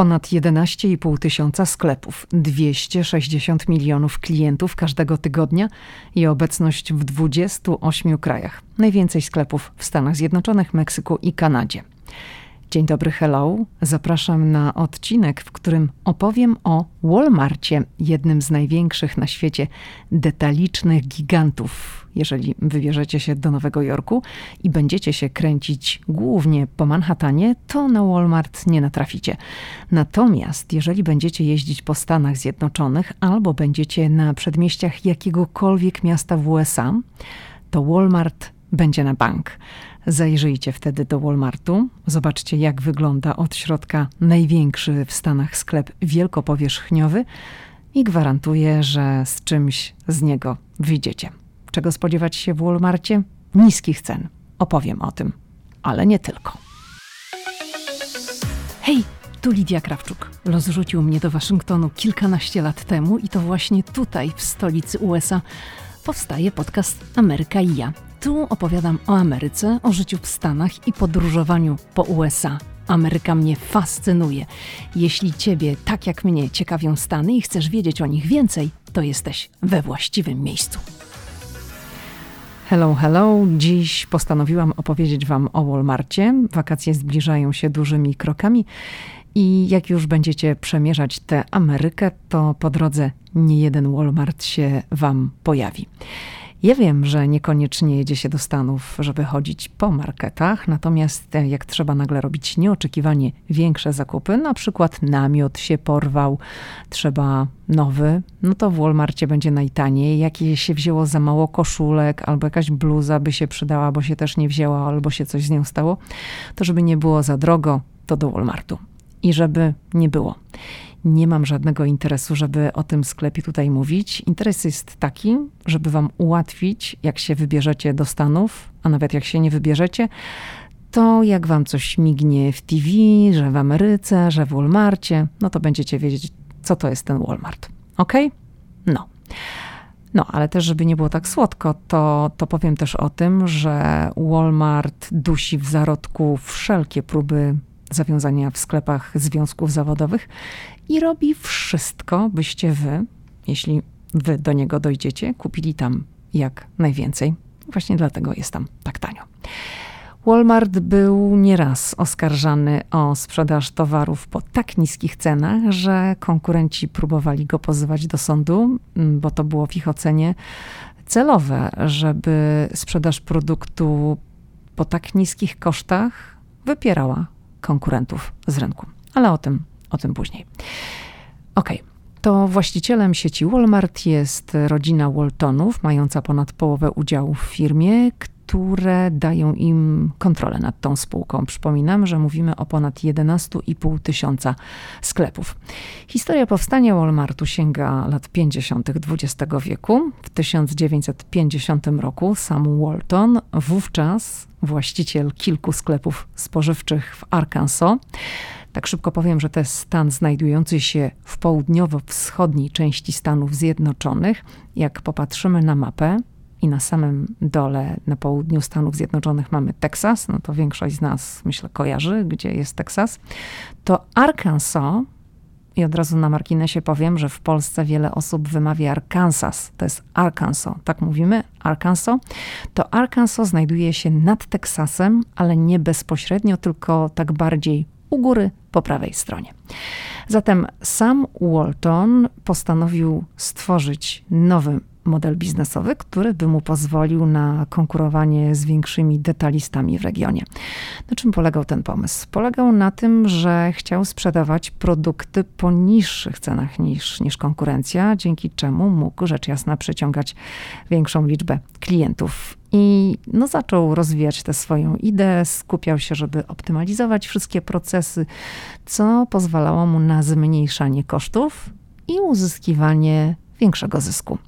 Ponad 11,5 tysiąca sklepów, 260 milionów klientów każdego tygodnia i obecność w 28 krajach. Najwięcej sklepów w Stanach Zjednoczonych, Meksyku i Kanadzie. Dzień dobry, hello. Zapraszam na odcinek, w którym opowiem o Walmartie, jednym z największych na świecie detalicznych gigantów. Jeżeli wybierzecie się do Nowego Jorku i będziecie się kręcić głównie po Manhattanie, to na Walmart nie natraficie. Natomiast jeżeli będziecie jeździć po Stanach Zjednoczonych albo będziecie na przedmieściach jakiegokolwiek miasta w USA, to Walmart będzie na bank. Zajrzyjcie wtedy do Walmartu, zobaczcie jak wygląda od środka największy w Stanach sklep wielkopowierzchniowy i gwarantuję, że z czymś z niego wyjdziecie. Czego spodziewać się w Walmarcie? Niskich cen. Opowiem o tym, ale nie tylko. Hej, tu Lidia Krawczuk. Los rzucił mnie do Waszyngtonu kilkanaście lat temu i to właśnie tutaj, w stolicy USA, powstaje podcast Ameryka i ja. Tu opowiadam o Ameryce, o życiu w Stanach i podróżowaniu po USA. Ameryka mnie fascynuje. Jeśli Ciebie, tak jak mnie, ciekawią Stany i chcesz wiedzieć o nich więcej, to jesteś we właściwym miejscu. Hello, hello. Dziś postanowiłam opowiedzieć Wam o Walmarcie. Wakacje zbliżają się dużymi krokami i jak już będziecie przemierzać tę Amerykę, to po drodze nie jeden Walmart się Wam pojawi. Ja wiem, że niekoniecznie jedzie się do Stanów, żeby chodzić po marketach, natomiast e, jak trzeba nagle robić nieoczekiwanie większe zakupy, na przykład namiot się porwał, trzeba nowy, no to w Walmartie będzie najtaniej. Jak się wzięło za mało koszulek, albo jakaś bluza by się przydała, bo się też nie wzięła, albo się coś z nią stało, to żeby nie było za drogo, to do Walmartu. I żeby nie było nie mam żadnego interesu, żeby o tym sklepie tutaj mówić. Interes jest taki, żeby wam ułatwić, jak się wybierzecie do Stanów, a nawet jak się nie wybierzecie, to jak wam coś mignie w TV, że w Ameryce, że w Walmartie, no to będziecie wiedzieć, co to jest ten Walmart. Ok? No. No, ale też, żeby nie było tak słodko, to, to powiem też o tym, że Walmart dusi w zarodku wszelkie próby zawiązania w sklepach związków zawodowych i robi wszystko, byście wy, jeśli wy do niego dojdziecie, kupili tam jak najwięcej. Właśnie dlatego jest tam tak tanio. Walmart był nieraz oskarżany o sprzedaż towarów po tak niskich cenach, że konkurenci próbowali go pozywać do sądu, bo to było w ich ocenie celowe, żeby sprzedaż produktu po tak niskich kosztach wypierała konkurentów z rynku. Ale o tym, o tym później. Ok. To właścicielem sieci Walmart jest rodzina Waltonów, mająca ponad połowę udziału w firmie, które dają im kontrolę nad tą spółką. Przypominam, że mówimy o ponad 11,5 tysiąca sklepów. Historia powstania Walmartu sięga lat 50. XX wieku. W 1950 roku sam Walton, wówczas właściciel kilku sklepów spożywczych w Arkansas, tak szybko powiem, że to jest stan znajdujący się w południowo-wschodniej części Stanów Zjednoczonych. Jak popatrzymy na mapę, i na samym dole, na południu Stanów Zjednoczonych mamy Teksas, no to większość z nas, myślę, kojarzy, gdzie jest Teksas, to Arkansas, i od razu na marginesie powiem, że w Polsce wiele osób wymawia Arkansas, to jest Arkansas, tak mówimy, Arkansas, to Arkansas znajduje się nad Teksasem, ale nie bezpośrednio, tylko tak bardziej u góry po prawej stronie. Zatem sam Walton postanowił stworzyć nowy model biznesowy, który by mu pozwolił na konkurowanie z większymi detalistami w regionie. Na czym polegał ten pomysł? Polegał na tym, że chciał sprzedawać produkty po niższych cenach niż, niż konkurencja, dzięki czemu mógł rzecz jasna przyciągać większą liczbę klientów. I no, zaczął rozwijać tę swoją ideę, skupiał się, żeby optymalizować wszystkie procesy, co pozwalało mu na zmniejszanie kosztów i uzyskiwanie większego zysku.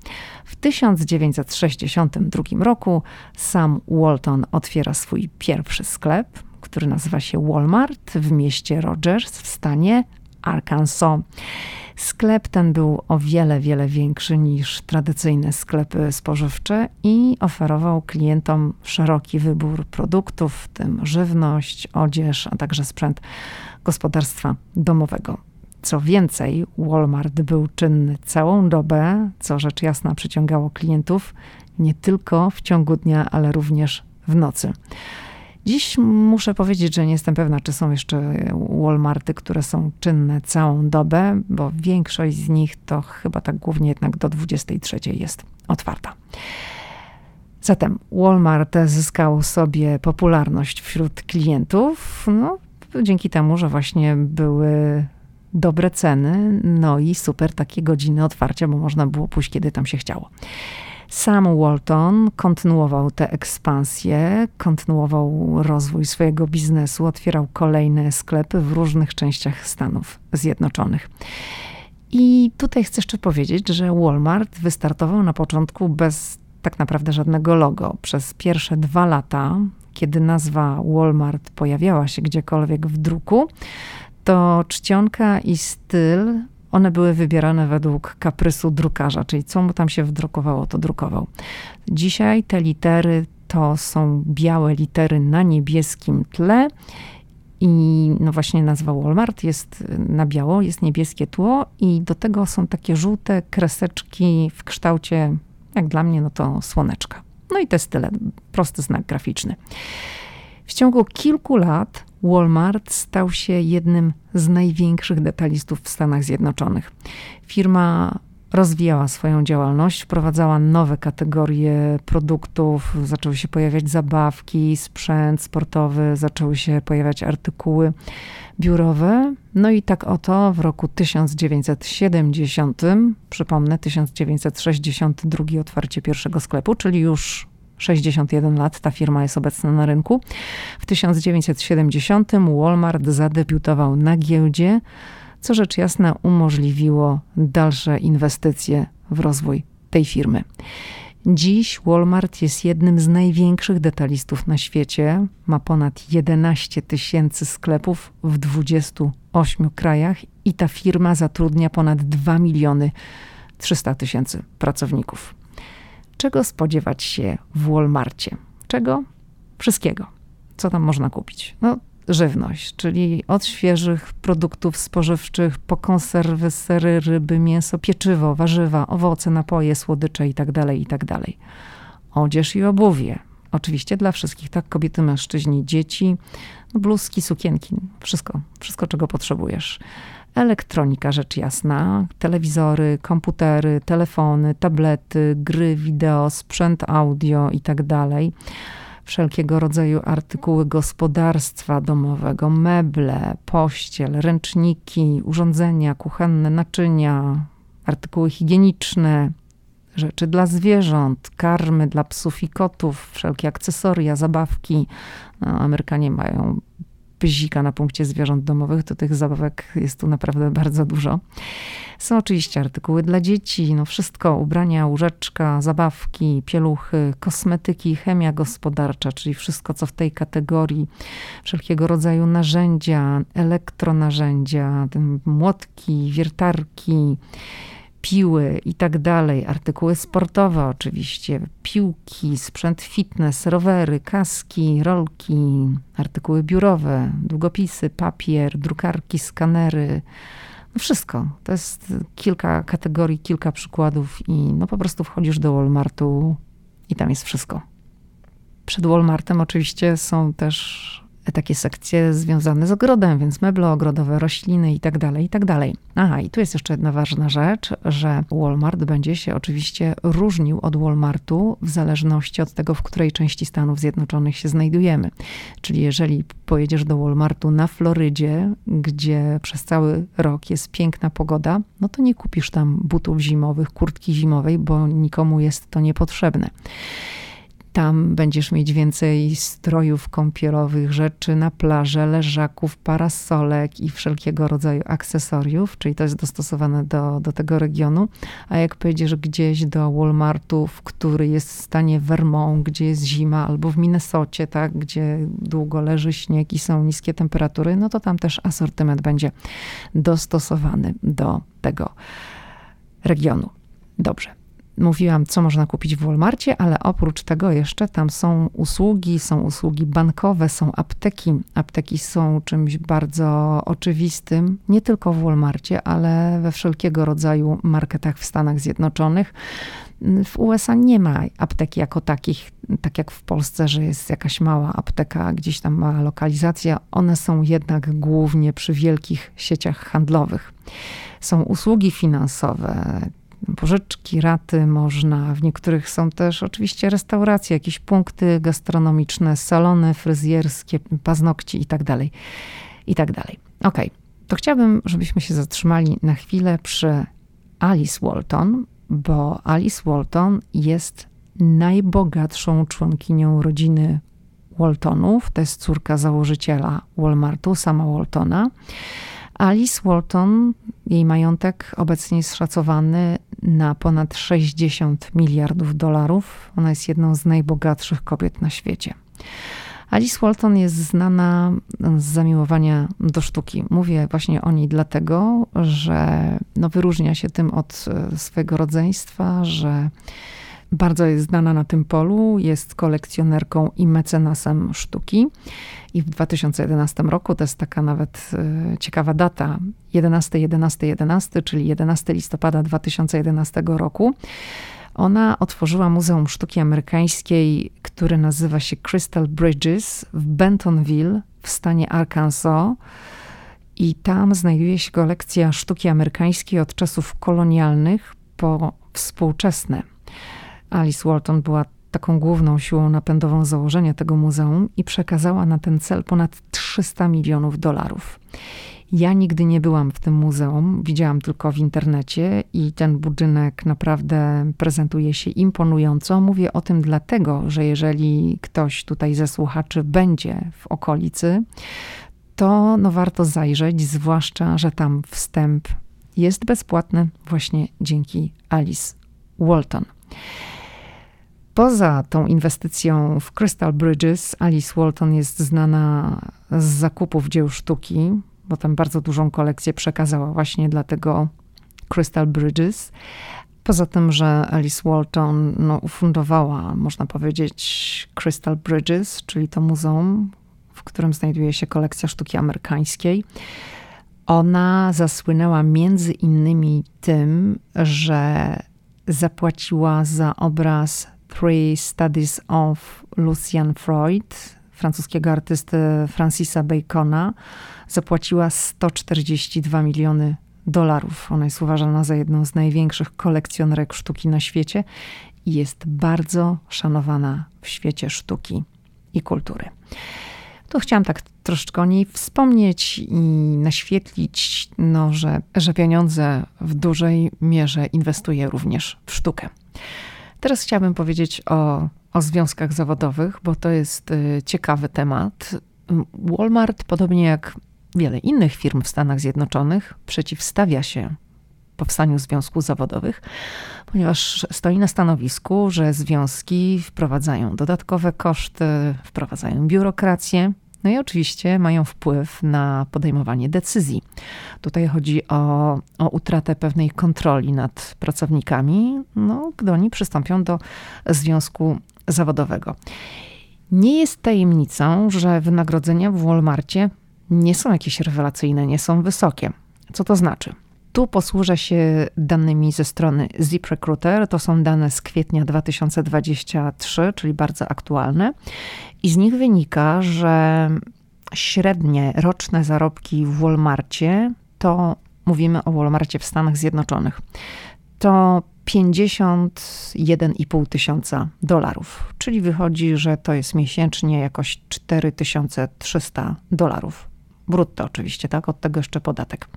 W 1962 roku sam Walton otwiera swój pierwszy sklep, który nazywa się Walmart w mieście Rogers w stanie Arkansas. Sklep ten był o wiele, wiele większy niż tradycyjne sklepy spożywcze i oferował klientom szeroki wybór produktów, w tym żywność, odzież, a także sprzęt gospodarstwa domowego. Co więcej, Walmart był czynny całą dobę, co rzecz jasna przyciągało klientów nie tylko w ciągu dnia, ale również w nocy. Dziś muszę powiedzieć, że nie jestem pewna, czy są jeszcze Walmarty, które są czynne całą dobę, bo większość z nich to chyba tak głównie jednak do 23 jest otwarta. Zatem Walmart zyskał sobie popularność wśród klientów, no, dzięki temu, że właśnie były dobre ceny, no i super takie godziny otwarcia, bo można było pójść, kiedy tam się chciało. Sam Walton kontynuował tę ekspansję, kontynuował rozwój swojego biznesu, otwierał kolejne sklepy w różnych częściach Stanów Zjednoczonych. I tutaj chcę jeszcze powiedzieć, że Walmart wystartował na początku bez tak naprawdę żadnego logo. Przez pierwsze dwa lata, kiedy nazwa Walmart pojawiała się gdziekolwiek w druku, to czcionka i styl one były wybierane według kaprysu drukarza, czyli co mu tam się wdrukowało, to drukował. Dzisiaj te litery to są białe litery na niebieskim tle i no właśnie nazwa Walmart jest na biało, jest niebieskie tło i do tego są takie żółte kreseczki w kształcie, jak dla mnie, no to słoneczka. No i te style, prosty znak graficzny. W ciągu kilku lat Walmart stał się jednym z największych detalistów w Stanach Zjednoczonych. Firma rozwijała swoją działalność, wprowadzała nowe kategorie produktów, zaczęły się pojawiać zabawki, sprzęt sportowy, zaczęły się pojawiać artykuły biurowe. No i tak oto w roku 1970, przypomnę, 1962 otwarcie pierwszego sklepu, czyli już 61 lat ta firma jest obecna na rynku. W 1970 Walmart zadebiutował na giełdzie, co rzecz jasna umożliwiło dalsze inwestycje w rozwój tej firmy. Dziś Walmart jest jednym z największych detalistów na świecie. Ma ponad 11 tysięcy sklepów w 28 krajach i ta firma zatrudnia ponad 2 miliony 300 tysięcy pracowników czego spodziewać się w Walmarcie? Czego? Wszystkiego. Co tam można kupić? No, żywność, czyli od świeżych produktów spożywczych po konserwy, sery, ryby, mięso, pieczywo, warzywa, owoce, napoje, słodycze itd., tak itd. Tak Odzież i obuwie. Oczywiście dla wszystkich, tak? Kobiety, mężczyźni, dzieci, bluzki, sukienki, wszystko, wszystko czego potrzebujesz elektronika rzecz jasna, telewizory, komputery, telefony, tablety, gry wideo, sprzęt audio itd. Tak wszelkiego rodzaju artykuły gospodarstwa domowego, meble, pościel, ręczniki, urządzenia kuchenne, naczynia, artykuły higieniczne, rzeczy dla zwierząt, karmy dla psów i kotów, wszelkie akcesoria, zabawki. No, Amerykanie mają pyzika na punkcie zwierząt domowych, to tych zabawek jest tu naprawdę bardzo dużo. Są oczywiście artykuły dla dzieci, no wszystko, ubrania, łóżeczka, zabawki, pieluchy, kosmetyki, chemia gospodarcza, czyli wszystko, co w tej kategorii, wszelkiego rodzaju narzędzia, elektronarzędzia, młotki, wiertarki, piły i tak dalej, artykuły sportowe oczywiście, piłki, sprzęt fitness, rowery, kaski, rolki, artykuły biurowe, długopisy, papier, drukarki, skanery. No wszystko. To jest kilka kategorii, kilka przykładów i no po prostu wchodzisz do Walmartu i tam jest wszystko. Przed Walmartem oczywiście są też takie sekcje związane z ogrodem, więc meble ogrodowe, rośliny i tak dalej, i tak. Aha, i tu jest jeszcze jedna ważna rzecz, że Walmart będzie się oczywiście różnił od Walmartu w zależności od tego, w której części Stanów Zjednoczonych się znajdujemy. Czyli jeżeli pojedziesz do Walmartu na Florydzie, gdzie przez cały rok jest piękna pogoda, no to nie kupisz tam butów zimowych, kurtki zimowej, bo nikomu jest to niepotrzebne. Tam będziesz mieć więcej strojów kąpielowych, rzeczy na plażę, leżaków, parasolek i wszelkiego rodzaju akcesoriów, czyli to jest dostosowane do, do tego regionu. A jak pojedziesz gdzieś do Walmartu, w który jest w stanie Vermont, gdzie jest zima, albo w Minnesocie, tak, gdzie długo leży śnieg i są niskie temperatury, no to tam też asortyment będzie dostosowany do tego regionu. Dobrze mówiłam, co można kupić w Walmartie, ale oprócz tego jeszcze tam są usługi, są usługi bankowe, są apteki. Apteki są czymś bardzo oczywistym, nie tylko w Walmartie, ale we wszelkiego rodzaju marketach w Stanach Zjednoczonych. W USA nie ma apteki jako takich, tak jak w Polsce, że jest jakaś mała apteka, gdzieś tam mała lokalizacja. One są jednak głównie przy wielkich sieciach handlowych. Są usługi finansowe, pożyczki, raty można. W niektórych są też oczywiście restauracje, jakieś punkty gastronomiczne, salony fryzjerskie, paznokci itd. Tak itd. Tak ok, to chciałabym, żebyśmy się zatrzymali na chwilę przy Alice Walton, bo Alice Walton jest najbogatszą członkinią rodziny Waltonów. To jest córka założyciela Walmartu, sama Waltona. Alice Walton, jej majątek obecnie jest szacowany na ponad 60 miliardów dolarów. Ona jest jedną z najbogatszych kobiet na świecie. Alice Walton jest znana z zamiłowania do sztuki. Mówię właśnie o niej dlatego, że no wyróżnia się tym od e, swojego rodzeństwa, że bardzo jest znana na tym polu, jest kolekcjonerką i mecenasem sztuki. I w 2011 roku, to jest taka nawet e, ciekawa data, 11, 11, 11, czyli 11 listopada 2011 roku, ona otworzyła Muzeum Sztuki Amerykańskiej, które nazywa się Crystal Bridges w Bentonville w stanie Arkansas. I tam znajduje się kolekcja sztuki amerykańskiej od czasów kolonialnych po współczesne. Alice Walton była taką główną siłą napędową założenia tego muzeum i przekazała na ten cel ponad 300 milionów dolarów. Ja nigdy nie byłam w tym muzeum, widziałam tylko w internecie i ten budynek naprawdę prezentuje się imponująco. Mówię o tym dlatego, że jeżeli ktoś tutaj ze słuchaczy będzie w okolicy, to no warto zajrzeć, zwłaszcza, że tam wstęp jest bezpłatny właśnie dzięki Alice Walton. Poza tą inwestycją w Crystal Bridges, Alice Walton jest znana z zakupów dzieł sztuki, bo tam bardzo dużą kolekcję przekazała właśnie dla tego Crystal Bridges. Poza tym, że Alice Walton no, ufundowała, można powiedzieć, Crystal Bridges, czyli to muzeum, w którym znajduje się kolekcja sztuki amerykańskiej. Ona zasłynęła między innymi tym, że zapłaciła za obraz Three Studies of Lucian Freud, francuskiego artysty Francisa Bacona, zapłaciła 142 miliony dolarów. Ona jest uważana za jedną z największych kolekcjonerek sztuki na świecie i jest bardzo szanowana w świecie sztuki i kultury. Tu chciałam tak troszeczkę o niej wspomnieć i naświetlić, no, że, że pieniądze w dużej mierze inwestuje również w sztukę. Teraz chciałabym powiedzieć o, o związkach zawodowych, bo to jest y, ciekawy temat. Walmart, podobnie jak wiele innych firm w Stanach Zjednoczonych, przeciwstawia się powstaniu związków zawodowych, ponieważ stoi na stanowisku, że związki wprowadzają dodatkowe koszty, wprowadzają biurokrację, no i oczywiście mają wpływ na podejmowanie decyzji. Tutaj chodzi o, o utratę pewnej kontroli nad pracownikami, no, gdy oni przystąpią do związku zawodowego. Nie jest tajemnicą, że wynagrodzenia w Walmartie nie są jakieś rewelacyjne, nie są wysokie. Co to znaczy? Tu posłużę się danymi ze strony ZipRecruiter. To są dane z kwietnia 2023, czyli bardzo aktualne. I z nich wynika, że średnie roczne zarobki w Walmartie to mówimy o Walmartie w Stanach Zjednoczonych. To 51,5 tysiąca dolarów, czyli wychodzi, że to jest miesięcznie jakoś 4300 dolarów Brutto oczywiście, tak? Od tego jeszcze podatek.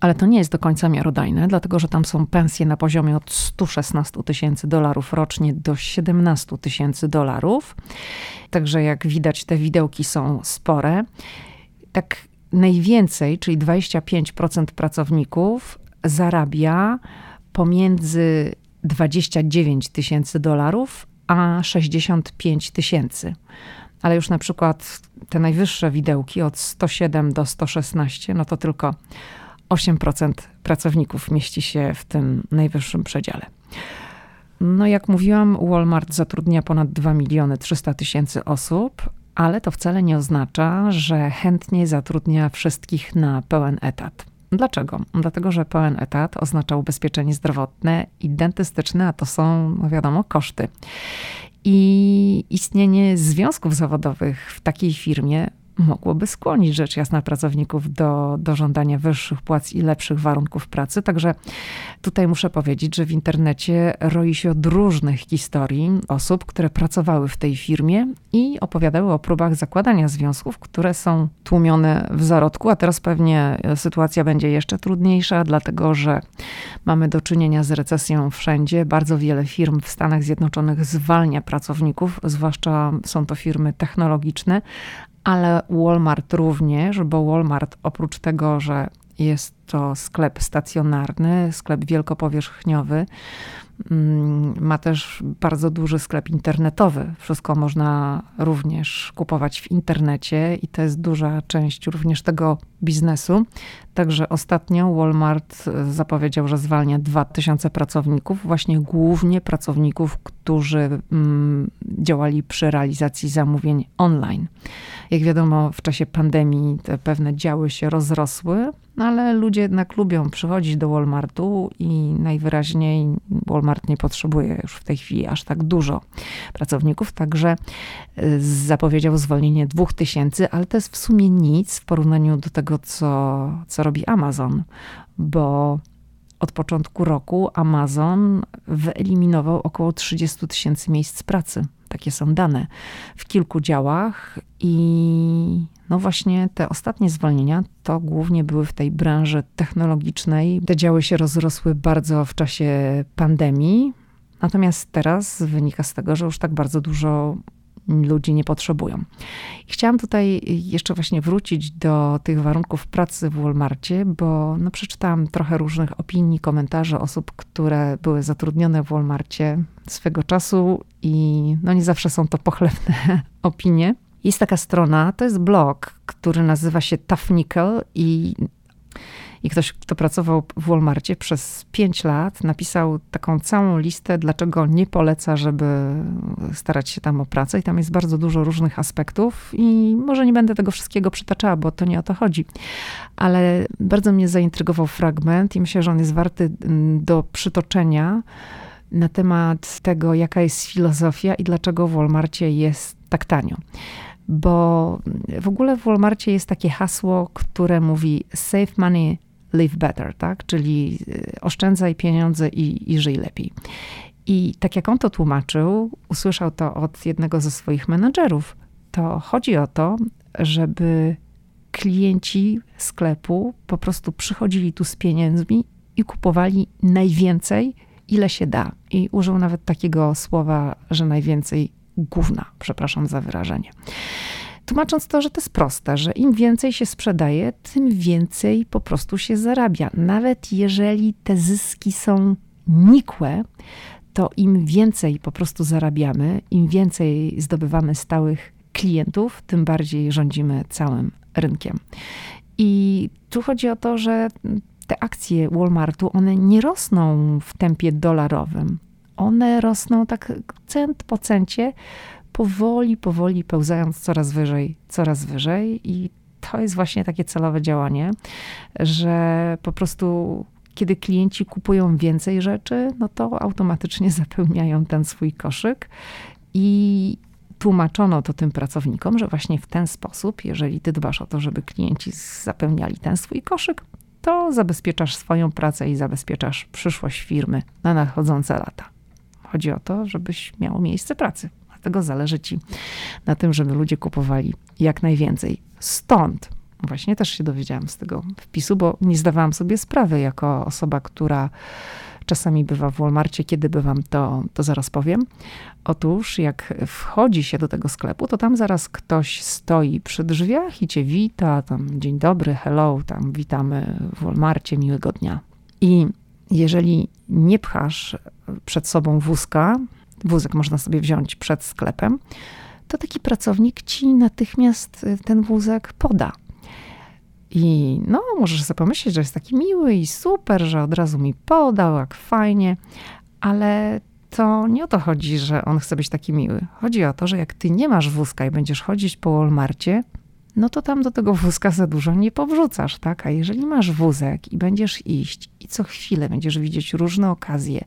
Ale to nie jest do końca miarodajne, dlatego że tam są pensje na poziomie od 116 tysięcy dolarów rocznie do 17 tysięcy dolarów. Także jak widać, te widełki są spore. Tak najwięcej, czyli 25% pracowników zarabia pomiędzy 29 tysięcy dolarów a 65 tysięcy. Ale już na przykład te najwyższe widełki od 107 do 116, no to tylko 8% pracowników mieści się w tym najwyższym przedziale. No jak mówiłam, Walmart zatrudnia ponad 2 miliony 300 tysięcy osób, ale to wcale nie oznacza, że chętnie zatrudnia wszystkich na pełen etat. Dlaczego? Dlatego, że pełen etat oznacza ubezpieczenie zdrowotne i dentystyczne, a to są, no wiadomo, koszty. I istnienie związków zawodowych w takiej firmie mogłoby skłonić rzecz jasna pracowników do, do żądania wyższych płac i lepszych warunków pracy. Także tutaj muszę powiedzieć, że w internecie roi się od różnych historii osób, które pracowały w tej firmie i opowiadały o próbach zakładania związków, które są tłumione w zarodku, a teraz pewnie sytuacja będzie jeszcze trudniejsza, dlatego że mamy do czynienia z recesją wszędzie. Bardzo wiele firm w Stanach Zjednoczonych zwalnia pracowników, zwłaszcza są to firmy technologiczne, ale Walmart również, bo Walmart oprócz tego, że jest to sklep stacjonarny, sklep wielkopowierzchniowy, Mm, ma też bardzo duży sklep internetowy. Wszystko można również kupować w internecie i to jest duża część również tego biznesu. Także ostatnio Walmart zapowiedział, że zwalnia 2000 pracowników, właśnie głównie pracowników, którzy mm, działali przy realizacji zamówień online. Jak wiadomo, w czasie pandemii te pewne działy się rozrosły, no ale ludzie jednak lubią przychodzić do Walmartu i najwyraźniej Walmart nie potrzebuje już w tej chwili aż tak dużo pracowników, także y, zapowiedział zwolnienie dwóch tysięcy, ale to jest w sumie nic w porównaniu do tego, co, co robi Amazon, bo od początku roku Amazon wyeliminował około 30 tysięcy miejsc pracy. Takie są dane w kilku działach i no właśnie te ostatnie zwolnienia to głównie były w tej branży technologicznej. Te działy się rozrosły bardzo w czasie pandemii, natomiast teraz wynika z tego, że już tak bardzo dużo ludzi nie potrzebują. Chciałam tutaj jeszcze właśnie wrócić do tych warunków pracy w Walmartie, bo no przeczytałam trochę różnych opinii, komentarzy osób, które były zatrudnione w Walmartie swego czasu i no nie zawsze są to pochlebne opinie. Jest taka strona, to jest blog, który nazywa się Tough Nickel i i ktoś, kto pracował w Walmartie przez 5 lat, napisał taką całą listę, dlaczego nie poleca, żeby starać się tam o pracę. I tam jest bardzo dużo różnych aspektów, i może nie będę tego wszystkiego przytaczała, bo to nie o to chodzi. Ale bardzo mnie zaintrygował fragment, i myślę, że on jest warty mm, do przytoczenia na temat tego, jaka jest filozofia i dlaczego w Walmartie jest tak tanio bo w ogóle w Walmartie jest takie hasło, które mówi save money, live better, tak? Czyli y, oszczędzaj pieniądze i, i żyj lepiej. I tak jak on to tłumaczył, usłyszał to od jednego ze swoich menadżerów. To chodzi o to, żeby klienci sklepu po prostu przychodzili tu z pieniędzmi i kupowali najwięcej, ile się da. I użył nawet takiego słowa, że najwięcej gówna, przepraszam za wyrażenie. Tłumacząc to, że to jest proste, że im więcej się sprzedaje, tym więcej po prostu się zarabia. Nawet jeżeli te zyski są nikłe, to im więcej po prostu zarabiamy, im więcej zdobywamy stałych klientów, tym bardziej rządzimy całym rynkiem. I tu chodzi o to, że te akcje Walmartu, one nie rosną w tempie dolarowym. One rosną tak cent po centie, powoli, powoli pełzając coraz wyżej, coraz wyżej i to jest właśnie takie celowe działanie, że po prostu kiedy klienci kupują więcej rzeczy, no to automatycznie zapełniają ten swój koszyk i tłumaczono to tym pracownikom, że właśnie w ten sposób, jeżeli ty dbasz o to, żeby klienci zapełniali ten swój koszyk, to zabezpieczasz swoją pracę i zabezpieczasz przyszłość firmy na nadchodzące lata. Chodzi o to, żebyś miał miejsce pracy. Dlatego zależy ci na tym, żeby ludzie kupowali jak najwięcej. Stąd Właśnie też się dowiedziałam z tego wpisu, bo nie zdawałam sobie sprawy jako osoba, która czasami bywa w Walmarcie. Kiedy bywam, to, to zaraz powiem. Otóż, jak wchodzi się do tego sklepu, to tam zaraz ktoś stoi przy drzwiach i cię wita, tam dzień dobry, hello, tam witamy w Walmarcie, miłego dnia. I jeżeli nie pchasz przed sobą wózka, wózek można sobie wziąć przed sklepem, to taki pracownik ci natychmiast ten wózek poda. I no, możesz sobie pomyśleć, że jest taki miły i super, że od razu mi podał, jak fajnie, ale to nie o to chodzi, że on chce być taki miły. Chodzi o to, że jak ty nie masz wózka i będziesz chodzić po Walmarcie, no to tam do tego wózka za dużo nie powrzucasz, tak? A jeżeli masz wózek i będziesz iść i co chwilę będziesz widzieć różne okazje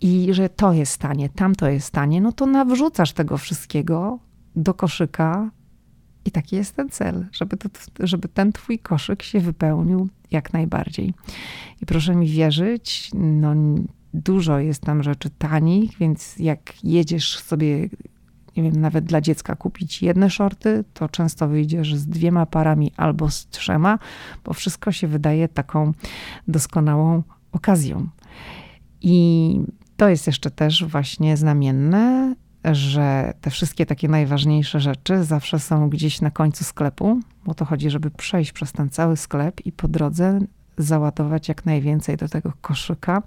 i że to jest tanie, tamto jest tanie, no to nawrzucasz tego wszystkiego do koszyka i taki jest ten cel, żeby, to, żeby ten twój koszyk się wypełnił jak najbardziej. I proszę mi wierzyć, no dużo jest tam rzeczy tanich, więc jak jedziesz sobie, nie wiem, nawet dla dziecka kupić jedne shorty, to często wyjdziesz z dwiema parami albo z trzema, bo wszystko się wydaje taką doskonałą okazją. I to jest jeszcze też właśnie znamienne, że te wszystkie takie najważniejsze rzeczy zawsze są gdzieś na końcu sklepu, bo to chodzi, żeby przejść przez ten cały sklep i po drodze załadować jak najwięcej do tego koszyka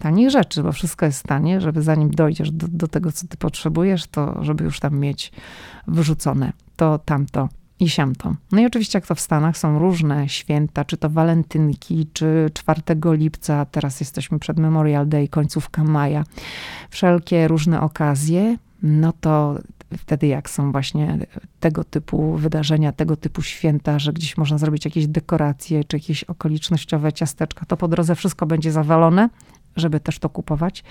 tanich rzeczy, bo wszystko jest tanie, żeby zanim dojdziesz do, do tego, co ty potrzebujesz, to żeby już tam mieć wyrzucone to, tamto i siamto. No i oczywiście jak to w Stanach są różne święta, czy to walentynki, czy 4 lipca, teraz jesteśmy przed Memorial Day, końcówka maja, wszelkie różne okazje, no to wtedy jak są właśnie tego typu wydarzenia, tego typu święta, że gdzieś można zrobić jakieś dekoracje, czy jakieś okolicznościowe ciasteczka, to po drodze wszystko będzie zawalone, żeby też to kupować.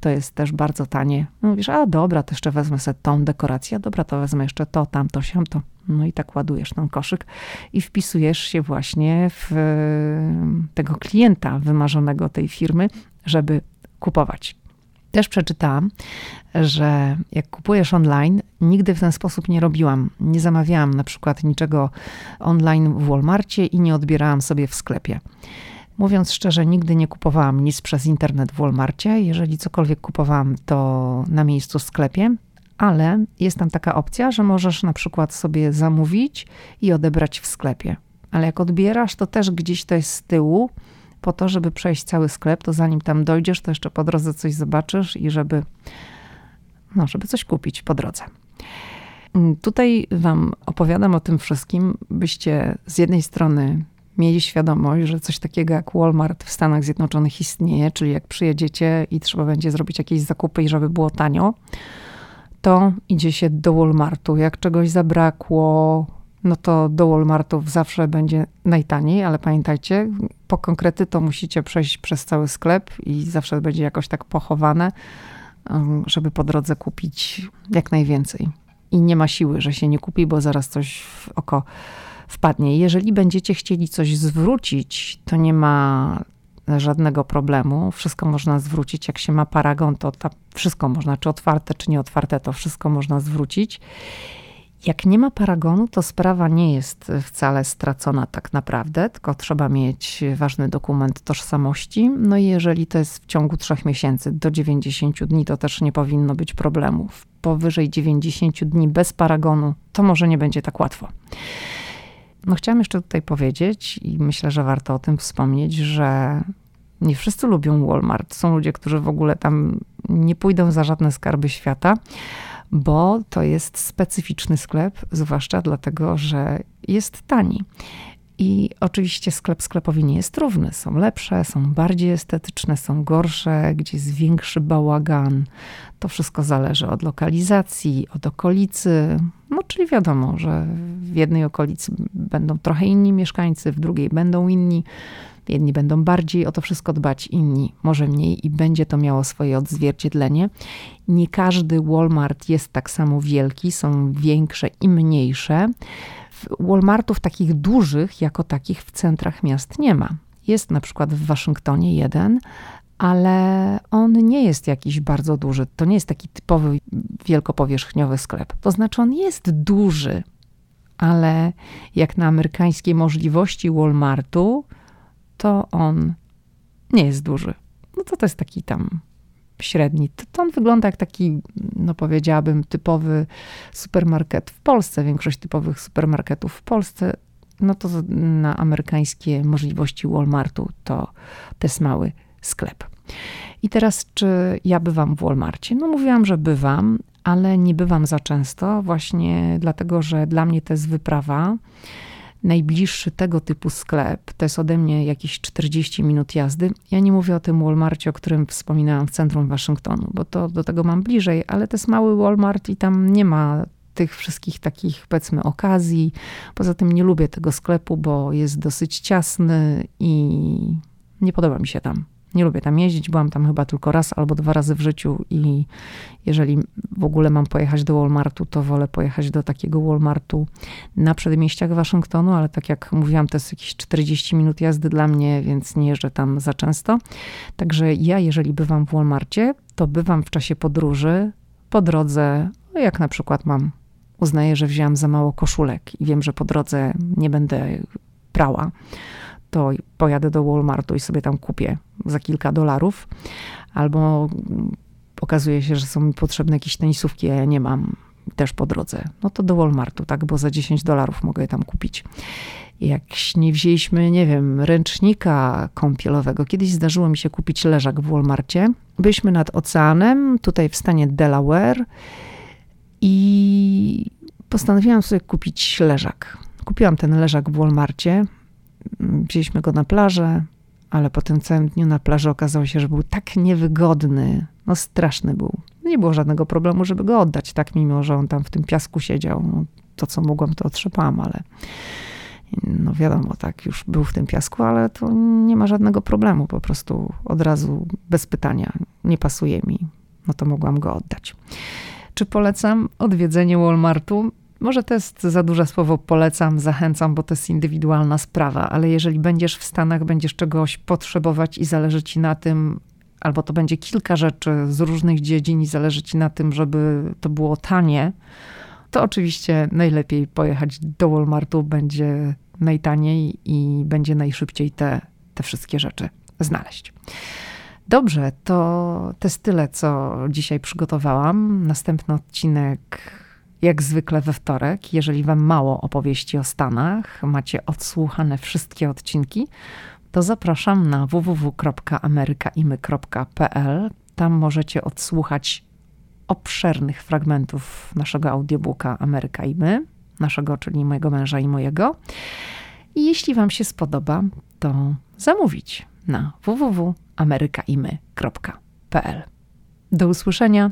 To jest też bardzo tanie. No mówisz, a dobra, to jeszcze wezmę sobie tą dekorację, dobra, to wezmę jeszcze to, tamto, siamto. No i tak ładujesz ten koszyk i wpisujesz się właśnie w tego klienta wymarzonego tej firmy, żeby kupować. Też przeczytałam, że jak kupujesz online, nigdy w ten sposób nie robiłam. Nie zamawiałam na przykład niczego online w Walmartie i nie odbierałam sobie w sklepie. Mówiąc szczerze, nigdy nie kupowałam nic przez internet w Walmartie. Jeżeli cokolwiek kupowałam, to na miejscu w sklepie, ale jest tam taka opcja, że możesz na przykład sobie zamówić i odebrać w sklepie. Ale jak odbierasz, to też gdzieś to jest z tyłu, po to, żeby przejść cały sklep, to zanim tam dojdziesz, to jeszcze po drodze coś zobaczysz i żeby, no, żeby coś kupić po drodze. Tutaj Wam opowiadam o tym wszystkim, byście z jednej strony mieli świadomość, że coś takiego jak Walmart w Stanach Zjednoczonych istnieje, czyli jak przyjedziecie i trzeba będzie zrobić jakieś zakupy i żeby było tanio, to idzie się do Walmartu. Jak czegoś zabrakło, no to do Walmartów zawsze będzie najtaniej, ale pamiętajcie, po konkrety to musicie przejść przez cały sklep i zawsze będzie jakoś tak pochowane, um, żeby po drodze kupić jak najwięcej. I nie ma siły, że się nie kupi, bo zaraz coś w oko wpadnie. Jeżeli będziecie chcieli coś zwrócić, to nie ma żadnego problemu. Wszystko można zwrócić. Jak się ma paragon, to ta, wszystko można, czy otwarte, czy nieotwarte, to wszystko można zwrócić. Jak nie ma paragonu, to sprawa nie jest wcale stracona tak naprawdę, tylko trzeba mieć ważny dokument tożsamości. No i jeżeli to jest w ciągu trzech miesięcy do 90 dni, to też nie powinno być problemów. Powyżej 90 dni bez paragonu, to może nie będzie tak łatwo. No chciałam jeszcze tutaj powiedzieć i myślę, że warto o tym wspomnieć, że nie wszyscy lubią Walmart. Są ludzie, którzy w ogóle tam nie pójdą za żadne skarby świata, bo to jest specyficzny sklep, zwłaszcza dlatego, że jest tani. I oczywiście sklep sklepowi nie jest równy. Są lepsze, są bardziej estetyczne, są gorsze, gdzie jest większy bałagan. To wszystko zależy od lokalizacji, od okolicy. No, czyli wiadomo, że w jednej okolicy będą trochę inni mieszkańcy, w drugiej będą inni. Jedni będą bardziej o to wszystko dbać, inni może mniej i będzie to miało swoje odzwierciedlenie. Nie każdy Walmart jest tak samo wielki, są większe i mniejsze. Walmartów takich dużych, jako takich w centrach miast nie ma. Jest na przykład w Waszyngtonie jeden, ale on nie jest jakiś bardzo duży. To nie jest taki typowy wielkopowierzchniowy sklep. To znaczy, on jest duży, ale jak na amerykańskie możliwości Walmartu, to on nie jest duży. No to to jest taki tam średni. To, to on wygląda jak taki, no powiedziałabym, typowy supermarket w Polsce. Większość typowych supermarketów w Polsce, no to na amerykańskie możliwości Walmartu to, jest mały sklep. I teraz, czy ja bywam w Walmarcie? No mówiłam, że bywam, ale nie bywam za często, właśnie dlatego, że dla mnie to jest wyprawa. Najbliższy tego typu sklep to jest ode mnie jakieś 40 minut jazdy. Ja nie mówię o tym Walmarcie, o którym wspominałam w centrum Waszyngtonu, bo to do tego mam bliżej, ale to jest mały Walmart i tam nie ma tych wszystkich takich, powiedzmy, okazji. Poza tym nie lubię tego sklepu, bo jest dosyć ciasny i nie podoba mi się tam. Nie lubię tam jeździć, byłam tam chyba tylko raz albo dwa razy w życiu i jeżeli w ogóle mam pojechać do Walmartu, to wolę pojechać do takiego Walmartu na przedmieściach Waszyngtonu, ale tak jak mówiłam, to jest jakieś 40 minut jazdy dla mnie, więc nie jeżdżę tam za często. Także ja, jeżeli bywam w Walmarcie, to bywam w czasie podróży po drodze, no jak na przykład mam, uznaję, że wziąłem za mało koszulek i wiem, że po drodze nie będę prała to pojadę do Walmartu i sobie tam kupię za kilka dolarów. Albo okazuje się, że są mi potrzebne jakieś tenisówki, a ja nie mam też po drodze. No to do Walmartu, tak, bo za 10 dolarów mogę je tam kupić. Jak nie wzięliśmy, nie wiem, ręcznika kąpielowego. Kiedyś zdarzyło mi się kupić leżak w Walmarcie. Byliśmy nad oceanem, tutaj w stanie Delaware i postanowiłam sobie kupić leżak. Kupiłam ten leżak w Walmarcie wzięliśmy go na plażę, ale po tym całym dniu na plaży okazało się, że był tak niewygodny, no straszny był. Nie było żadnego problemu, żeby go oddać, tak, mimo że on tam w tym piasku siedział. No, to, co mogłam, to otrzepałam, ale no wiadomo, tak, już był w tym piasku, ale to nie ma żadnego problemu, po prostu od razu bez pytania, nie pasuje mi, no to mogłam go oddać. Czy polecam odwiedzenie Walmartu? Może to jest za duże słowo polecam, zachęcam, bo to jest indywidualna sprawa, ale jeżeli będziesz w Stanach, będziesz czegoś potrzebować i zależy ci na tym, albo to będzie kilka rzeczy z różnych dziedzin i zależy ci na tym, żeby to było tanie, to oczywiście najlepiej pojechać do Walmartu, będzie najtaniej i będzie najszybciej te, te wszystkie rzeczy znaleźć. Dobrze, to to jest tyle, co dzisiaj przygotowałam. Następny odcinek jak zwykle we wtorek. Jeżeli Wam mało opowieści o Stanach, macie odsłuchane wszystkie odcinki, to zapraszam na www.amerykaimy.pl. Tam możecie odsłuchać obszernych fragmentów naszego audiobooka Ameryka i my, naszego, czyli mojego męża i mojego. I jeśli Wam się spodoba, to zamówić na www.amerykaimy.pl. Do usłyszenia.